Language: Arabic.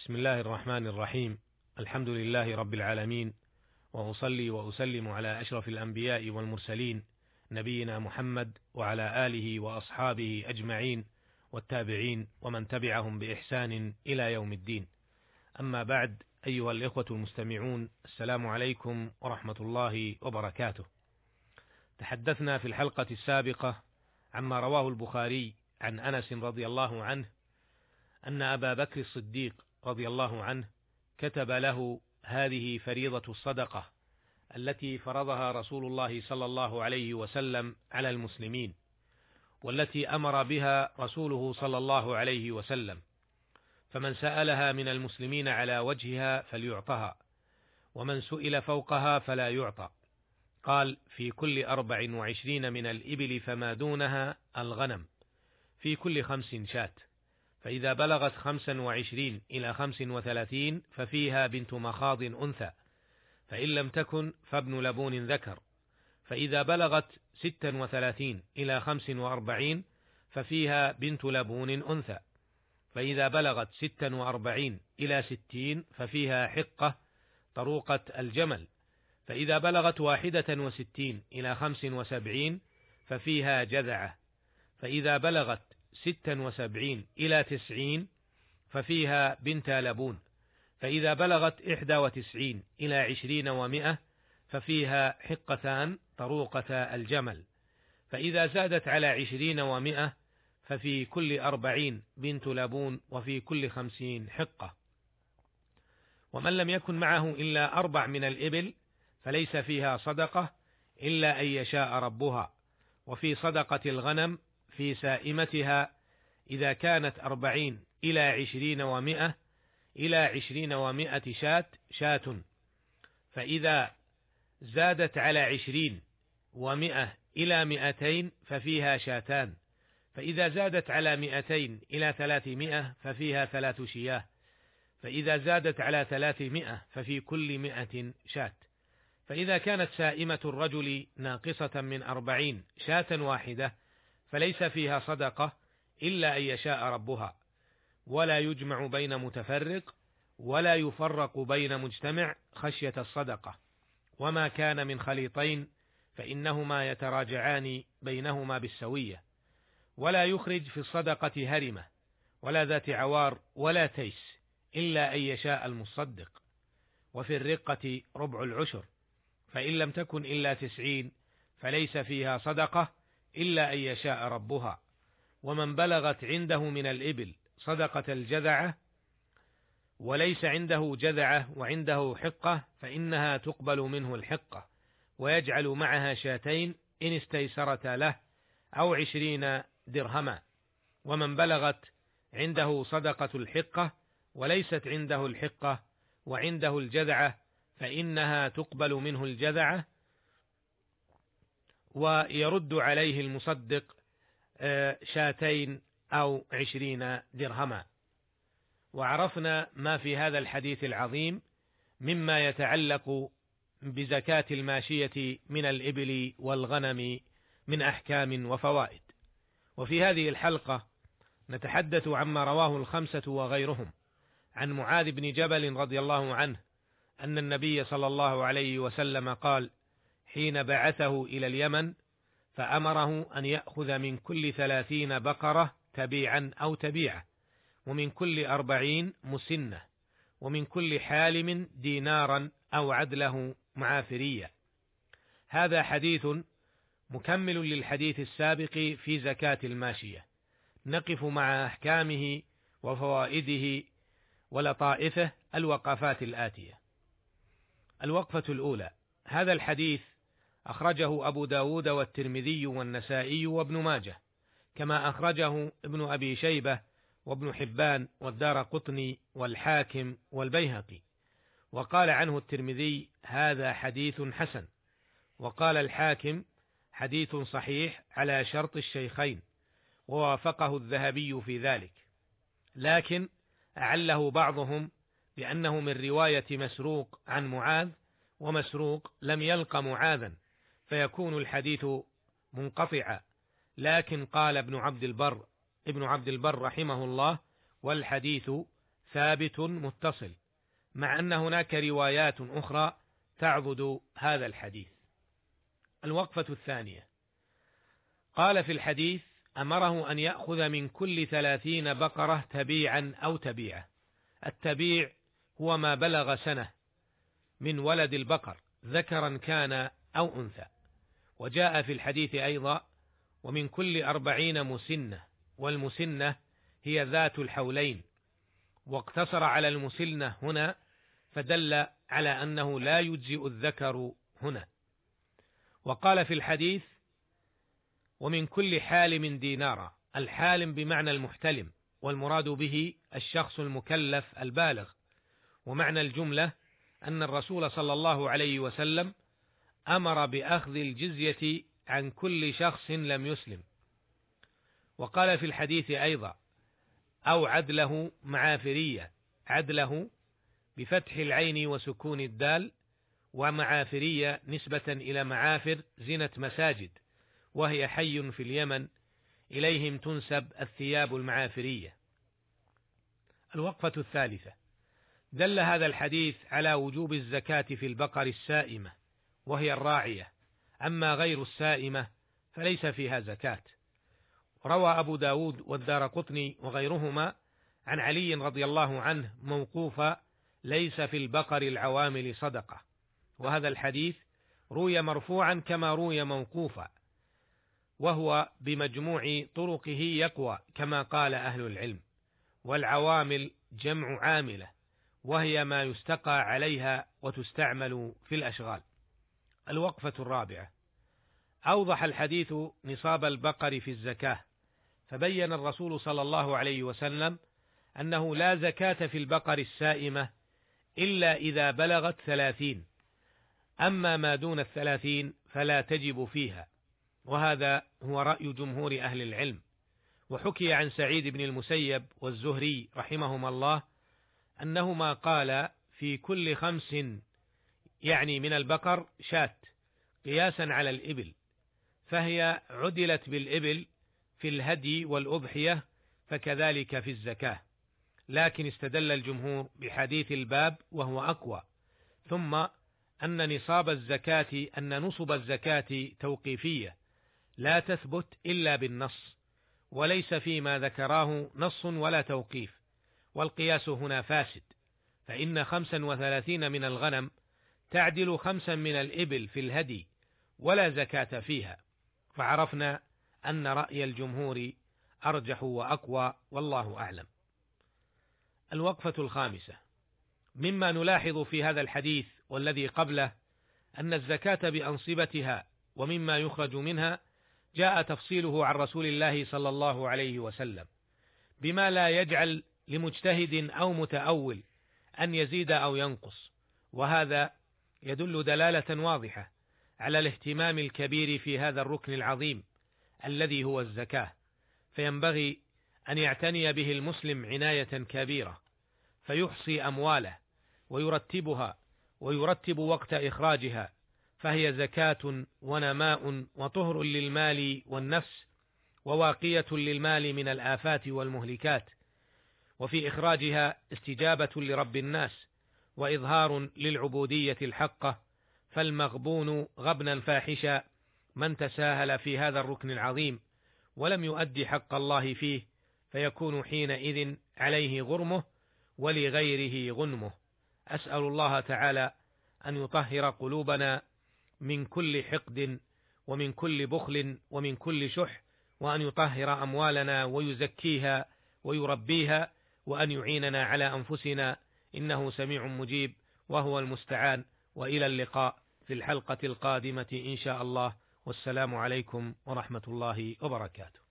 بسم الله الرحمن الرحيم. الحمد لله رب العالمين. وأصلي وأسلم على أشرف الأنبياء والمرسلين نبينا محمد وعلى آله وأصحابه أجمعين والتابعين ومن تبعهم بإحسان إلى يوم الدين. أما بعد أيها الإخوة المستمعون السلام عليكم ورحمة الله وبركاته. تحدثنا في الحلقة السابقة عما رواه البخاري عن أنس رضي الله عنه أن أبا بكر الصديق رضي الله عنه كتب له هذه فريضة الصدقة التي فرضها رسول الله صلى الله عليه وسلم على المسلمين والتي أمر بها رسوله صلى الله عليه وسلم. فمن سألها من المسلمين على وجهها فليعطها ومن سئل فوقها فلا يعطى. قال في كل أربع وعشرين من الإبل فما دونها الغنم في كل خمس شات فإذا بلغت خمسا وعشرين إلى خمس وثلاثين ففيها بنت مخاض أنثى فإن لم تكن فابن لبون ذكر. فإذا بلغت ستا وثلاثين إلى خمس وأربعين ففيها بنت لبون أنثى. فإذا بلغت ستا وأربعين إلى ستين ففيها حقة طروقة الجمل. فإذا بلغت واحدة وستين إلى خمس وسبعين ففيها جذعة. فإذا بلغت ستا وسبعين إلى تسعين ففيها بنت لبون. فإذا بلغت إحدى وتسعين إلى عشرين ومائة ففيها حقتان طروقة الجمل. فإذا زادت على عشرين ومائة ففي كل أربعين بنت لبون وفي كل خمسين حقة. ومن لم يكن معه إلا أربع من الإبل فليس فيها صدقة إلا أن يشاء ربها. وفي صدقة الغنم في سائمتها إذا كانت أربعين إلى عشرين ومائة إلى عشرين ومائة شاة شاة. فإذا زادت على عشرين ومائة إلى مئتين ففيها شاتان. فإذا زادت على مئتين إلى ثلاثمائة ففيها ثلاث شياه. فإذا زادت على ثلاثمائة ففي كل مئة شاة. فإذا كانت سائمة الرجل ناقصة من أربعين شاة واحدة فليس فيها صدقة إلا أن يشاء ربها. ولا يجمع بين متفرق ولا يفرق بين مجتمع خشية الصدقة. وما كان من خليطين فإنهما يتراجعان بينهما بالسوية. ولا يخرج في الصدقة هرمة ولا ذات عوار ولا تيس إلا أن يشاء المصدق. وفي الرقة ربع العشر فإن لم تكن إلا تسعين فليس فيها صدقة إلا أن يشاء ربها. ومن بلغت عنده من الإبل صدقة الجذعة وليس عنده جذعة وعنده حقة فإنها تقبل منه الحقة. ويجعل معها شاتين إن استيسرتا له أو عشرين درهما. ومن بلغت عنده صدقة الحقة وليست عنده الحقة وعنده الجذعة فإنها تقبل منه الجذعة ويرد عليه المصدق آه، شاتين أو عشرين درهما. وعرفنا ما في هذا الحديث العظيم مما يتعلق بزكاة الماشية من الإبل والغنم من أحكام وفوائد. وفي هذه الحلقة نتحدث عما رواه الخمسة وغيرهم عن معاذ بن جبل رضي الله عنه أن النبي صلى الله عليه وسلم قال حين بعثه إلى اليمن فأمره أن يأخذ من كل ثلاثين بقرة تبيعا أو تبيعة ومن كل أربعين مسنة ومن كل حالم دينارا أو عدله معافرية. هذا حديث مكمل للحديث السابق في زكاة الماشية. نقف مع أحكامه وفوائده ولطائفه الوقفات الآتية. الوقفة الأولى. هذا الحديث أخرجه أبو داود والترمذي والنسائي وابن ماجه كما أخرجه ابن أبي شيبة وابن حبان والدار قطني والحاكم والبيهقي. وقال عنه الترمذي هذا حديث حسن. وقال الحاكم حديث صحيح على شرط الشيخين ووافقه الذهبي في ذلك. لكن أعله بعضهم بأنه من رواية مسروق عن معاذ ومسروق لم يلق معاذا. فيكون الحديث منقطعا. لكن قال ابن عبد البر ابن عبد البر رحمه الله والحديث ثابت متصل مع أن هناك روايات أخرى تعضد هذا الحديث. الوقفة الثانية قال في الحديث أمره أن يأخذ من كل ثلاثين بقرة تبيعا أو تبيعة. التبيع هو ما بلغ سنة من ولد البقر ذكرا كان أو أنثى. وجاء في الحديث أيضا ومن كل أربعين مسنة والمسنة هي ذات الحولين. واقتصر على المسنة هنا فدل على أنه لا يجزئ الذكر هنا. وقال في الحديث ومن كل حالم دينارا الحالم بمعنى المحتلم والمراد به الشخص المكلف البالغ. ومعنى الجملة أن الرسول صلى الله عليه وسلم أمر بأخذ الجزية عن كل شخص لم يسلم. وقال في الحديث أيضا أو عدله معافرية عدله بفتح العين وسكون الدال ومعافرية نسبة إلى معافر زنة مساجد وهي حي في اليمن إليهم تنسب الثياب المعافرية. الوقفة الثالثة. دل هذا الحديث على وجوب الزكاة في البقر السائمة. وهي الراعية أما غير السائمة فليس فيها زكاة. روى أبو داود والدار قطني وغيرهما عن علي رضي الله عنه موقوفا ليس في البقر العوامل صدقة. وهذا الحديث روي مرفوعا كما روي موقوفا وهو بمجموع طرقه يقوى كما قال أهل العلم. والعوامل جمع عاملة وهي ما يستقى عليها وتستعمل في الأشغال. الوقفة الرابعة. أوضح الحديث نصاب البقر في الزكاة فبين الرسول صلى الله عليه وسلم أنه لا زكاة في البقر السائمة إلا إذا بلغت ثلاثين. أما ما دون الثلاثين فلا تجب فيها وهذا هو رأي جمهور أهل العلم. وحكي عن سعيد بن المسيب والزهري رحمهما الله أنهما قال في كل خمس يعني من البقر شاة قياسا على الإبل فهي عدلت بالإبل في الهدي والأضحية فكذلك في الزكاة. لكن استدل الجمهور بحديث الباب وهو أقوى ثم أن نصاب الزكاة أن نصب الزكاة توقيفية لا تثبت إلا بالنص وليس فيما ذكراه نص ولا توقيف والقياس هنا فاسد فإن خمسا وثلاثين من الغنم تعدل خمسا من الإبل في الهدي ولا زكاة فيها فعرفنا أن رأي الجمهور أرجح وأقوى والله أعلم. الوقفة الخامسة مما نلاحظ في هذا الحديث والذي قبله أن الزكاة بأنصبتها ومما يخرج منها جاء تفصيله عن رسول الله صلى الله عليه وسلم بما لا يجعل لمجتهد أو متأول أن يزيد أو ينقص وهذا يدل دلالة واضحة على الاهتمام الكبير في هذا الركن العظيم الذي هو الزكاة. فينبغي أن يعتني به المسلم عناية كبيرة فيحصي أمواله ويرتبها ويرتب وقت إخراجها فهي زكاة ونماء وطهر للمال والنفس وواقية للمال من الآفات والمهلكات وفي إخراجها استجابة لرب الناس وإظهار للعبودية الحقة فالمغبون غبنا فاحشا من تساهل في هذا الركن العظيم ولم يؤدي حق الله فيه فيكون حينئذ عليه غرمه ولغيره غنمه. أسأل الله تعالى أن يطهر قلوبنا من كل حقد ومن كل بخل ومن كل شح وأن يطهر أموالنا ويزكيها ويربيها وأن يعيننا على أنفسنا إنه سميع مجيب وهو المستعان وإلى اللقاء في الحلقة القادمة إن شاء الله. والسلام عليكم ورحمة الله وبركاته.